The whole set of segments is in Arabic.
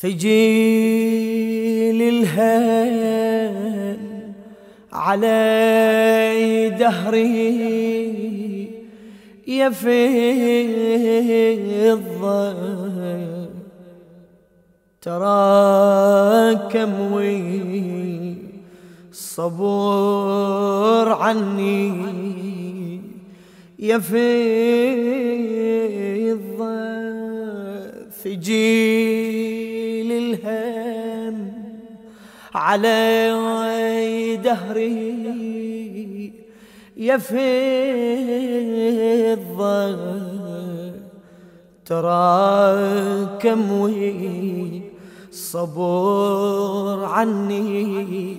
ثجيل الهن علي دهري يا فضة تراكم وي عني يا فضة ثجيل علي دهري. يا فضة تراكم وي صبور عني.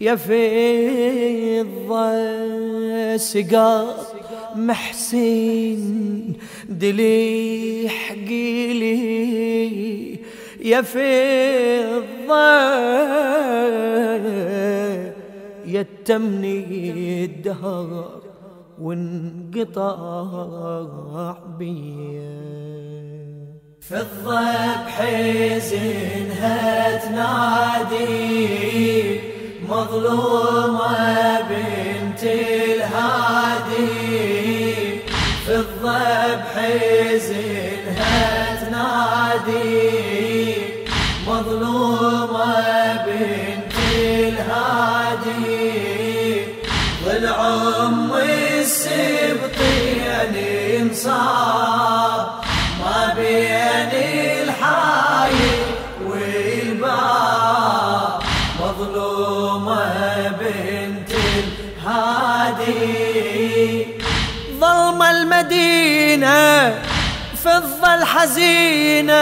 يا فضة سقاط محسين دلي حقيلي يا يتمني الدهر وانقطع بيا فضة بحزنها تنادي مظلومة بنت الهادي. فضة بحزنها تنادي. مظلومة بنت الهادي. ضلع أم السبطين انصاب. ما بين الحايل والباب. مظلومة بنت الهادي. ظلم المدينة فضة الحزينة.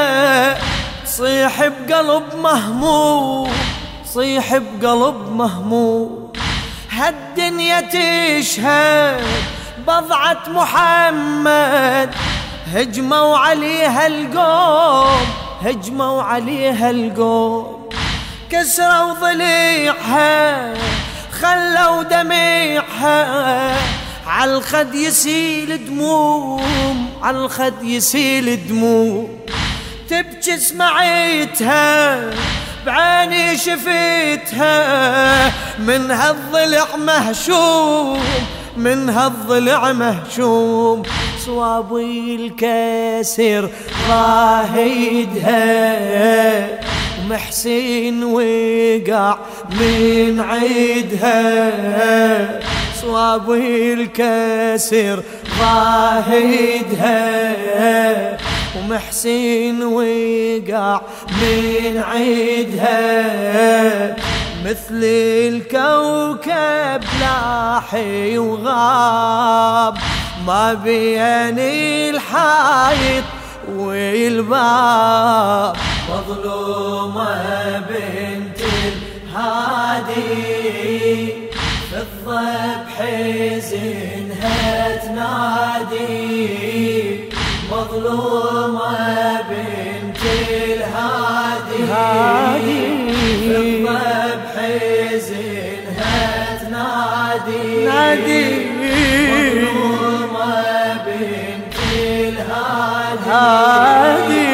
صيح بقلب مهموم صيح بقلب مهموم. هالدنيا تشهد بضعة محمد هجموا عليها القوم هجموا عليها القوم. كسروا ضليعها خلوا دميعها. عالخد يسيل دموم عالخد يسيل دموم. تبكي سمعيتها بعيني شفيتها من هالضلع مهشوم من هالضلع مهشوم. صوابي الكسر راهيدها. ومحسن وقع من عيدها. صوابي الكسر راهيدها. ومحسن وقع من عيدها مثل الكوكب لاحي وغاب. ما بين الحائط والباب مظلومة بنت الهادي. فضة بحزنها تنادي. مظلومة بنت الهادي. فضة بحزنها تنادي نادي. مظلومة بنت الهادي. هادي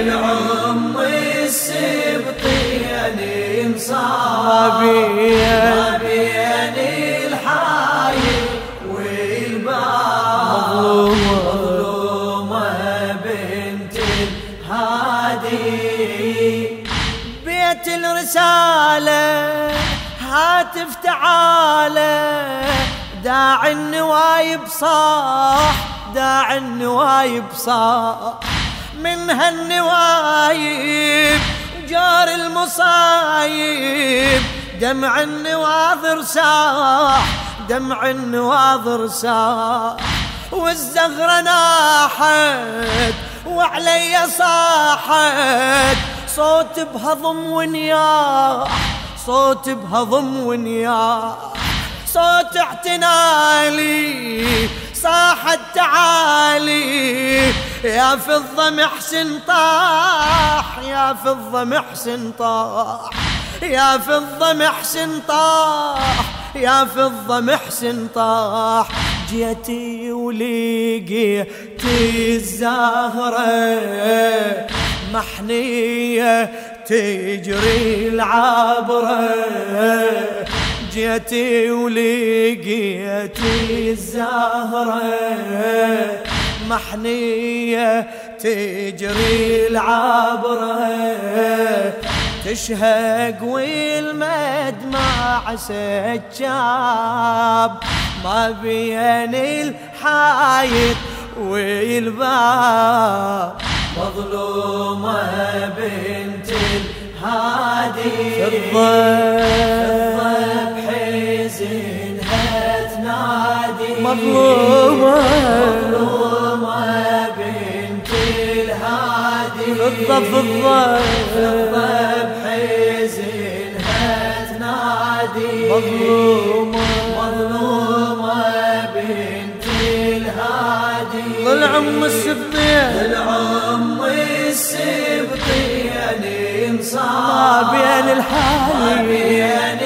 العم السبطين انصاب بيت الرسالة هاتف تعالى. داعي النوايب صاح داعي النوايب صاح. من هالنوايب جار المصايب. دمع النواظر ساح دمع النواظر ساح والزغرة ناحت وعلي صاحت. صوت بهضم ونياح صوت بهضم ونياح صوت اعتنالي صاحت تعالي. يا فضة محسن طاح يا فضة محسن طاح. يا فضة محسن طاح يا فضة محسن طاح. جيتي ولقيت الزهرة محنية تجري العبرة جيتي ولقيتي الزهرة محنية تجري العبرة تشهق والمدمع سجاب. ما بين الحايط والباب. مظلومة بنت الهادي. الضيب بحزنها تنادي. مظلومة. انصار بين الحالي بين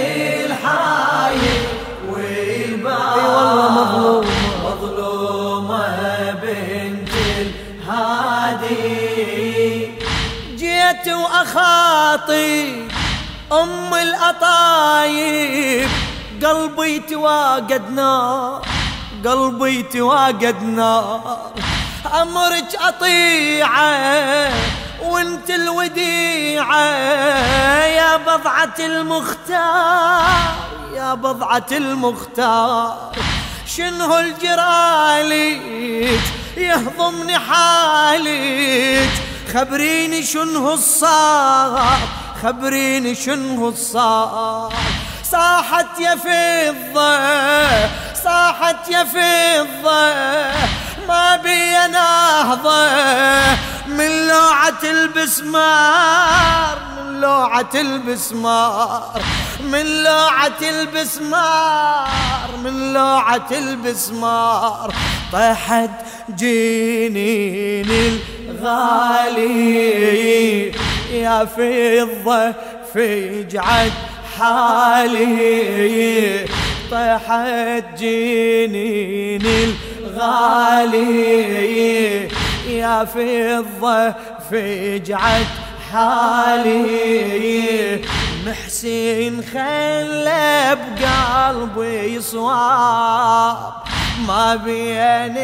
الحاي والباب أي والله مظلومة مظلومة بنت الهادي. جيت وأخاطي أم الأطايب. قلبي تواقد نار قلبي تواقد نار أمرك أطيعه. وانت الوديعة يا بضعة المختار يا بضعة المختار. شنو الجراليك يهضمني حالك خبريني شنو الصار خبريني شنو الصار. صاحت يا فضة صاحت يا فضة ما بي نهضة من لوعة البسمار من لوعة البسمار من لوعة البسمار من لوعة البسمار. طاحت جنين الغالي يا فضة فجعت حالي. طاحت جنين الغالي يا فضة فجعت حالي. محسن خلى بقلبي صواب ما بين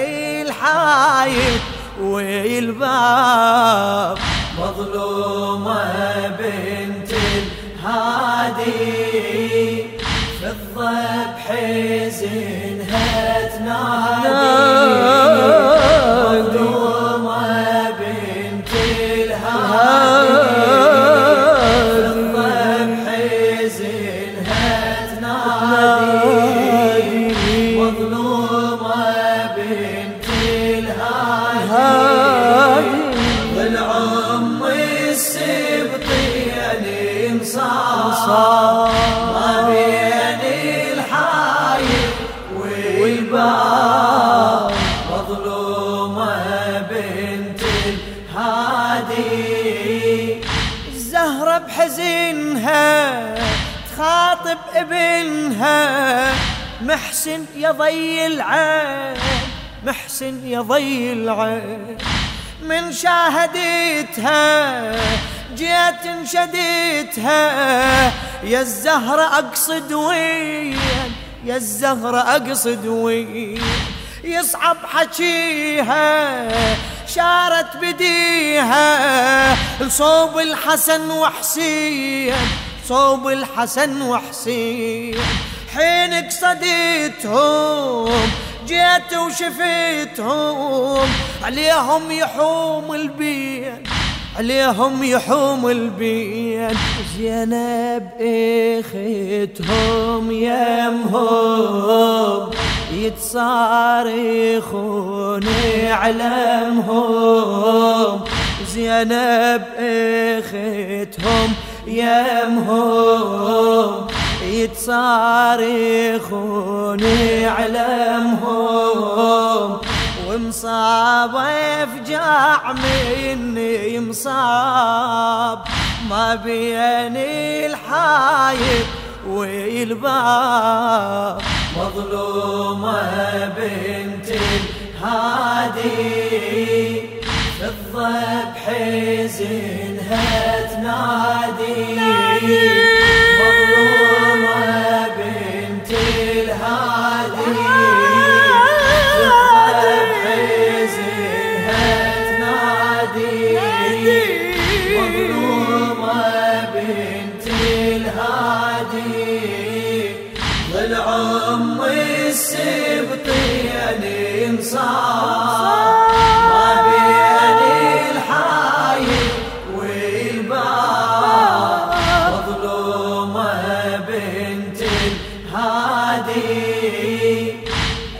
الحايط والباب. مظلومة بنت الهادي. في الضب حزنها تنادي الزهرة بحزنها تخاطب ابنها. محسن يا ضي العين محسن يا ضي العين. من شاهدتها جيت انشدتها يا الزهرة أقصد وين؟ يا الزهرة أقصد وين؟ يصعب حكيها. شارت بديها لصوب الحسن وحسين صوب الحسن وحسين. حين قصدتهم جيت وشفتهم عليهم يحوم البين عليهم يحوم البين زينب اختهم يمهم يتصارخون علمهم زينب إختهم يمهم. يتصارخون علمهم ومصابة فجاع مني مصاب ما بين الحايط والباب. مظلومة بنت الهادي. ما بين مظلومة بنت الهادي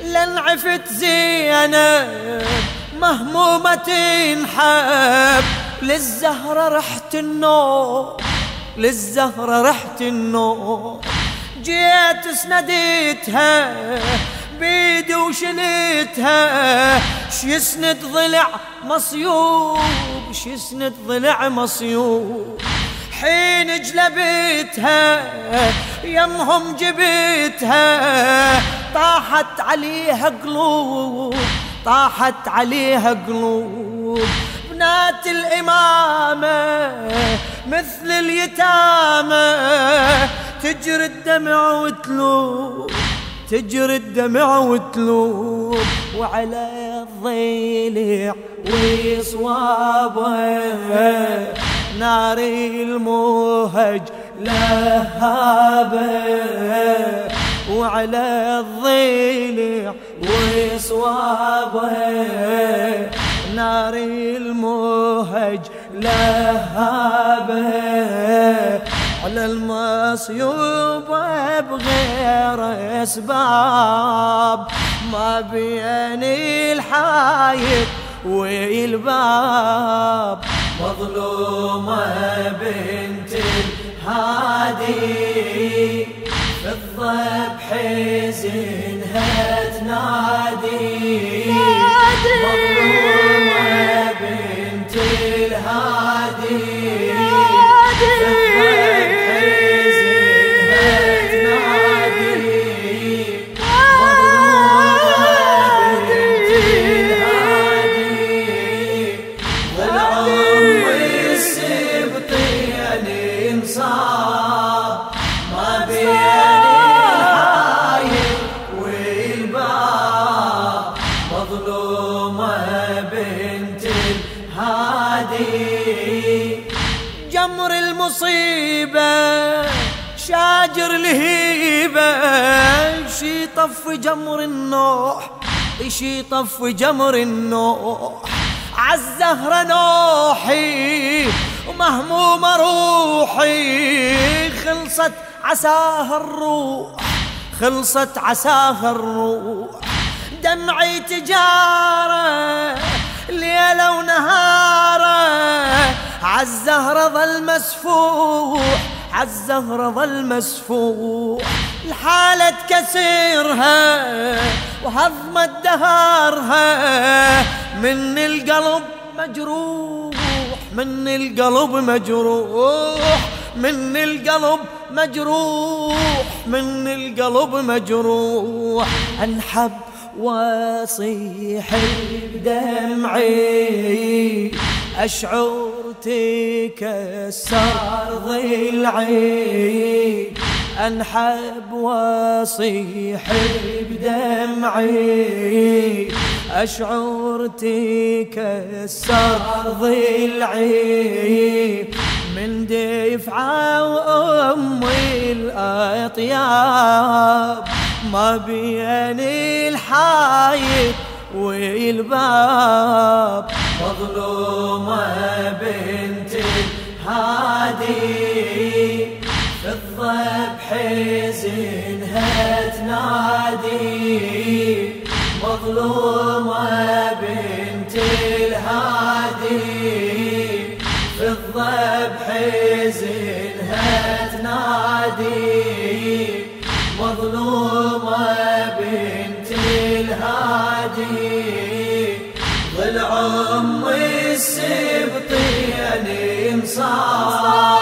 لن عفت زينب مهمومة تنحب للزهرة رحت النوم للزهرة رحت النوم. جيت سنديتها بيدي وشلتها ش يسند ضلع مصيوب ش يسند ضلع مصيوب. حين جلبتها يمهم جبتها طاحت عليها قلوب طاحت عليها قلوب. بنات الإمامة مثل اليتامى تجري الدمع وتلوب تجري الدمع وتلوب وعلى الضلع وصوابه نار الموهج لهابه وعلى الضلع وصوابه نار الموهج لهابه على المصيوب بغير أسباب. ما بين الحايط والباب. مظلومة بنت الهادي. في الضبح زينها تنادي مظلومة جمر المصيبة شاجر الهيبة شي طف جمر النوح شي طف جمر النوح. عالزهرة نوحي ومهمومة روحي خلصت عساها الروح خلصت عساها الروح. دمعي تجارة ليلة ونهارة عالزهرة ظل مسفوح عالزهرة ظل مسفوح. الحالة كسيرها وهضمة دهارها. من القلب مجروح من القلب مجروح. من القلب مجروح من القلب مجروح. انحب واصيح بدمعي أشعر تكسر ضلعي أنحب واصيح بدمعي. اشعر تكسر ضلعي من دفعة وامي الأطياب. ما بين الحايط والباب. مظلومة بنت الهادي في الضبح زينها تنادي. مظلومة بنت الهادي. في الضبح زينها تنادي. مظلومة بنت الهادي. ضلع ام السبط يعني انصار.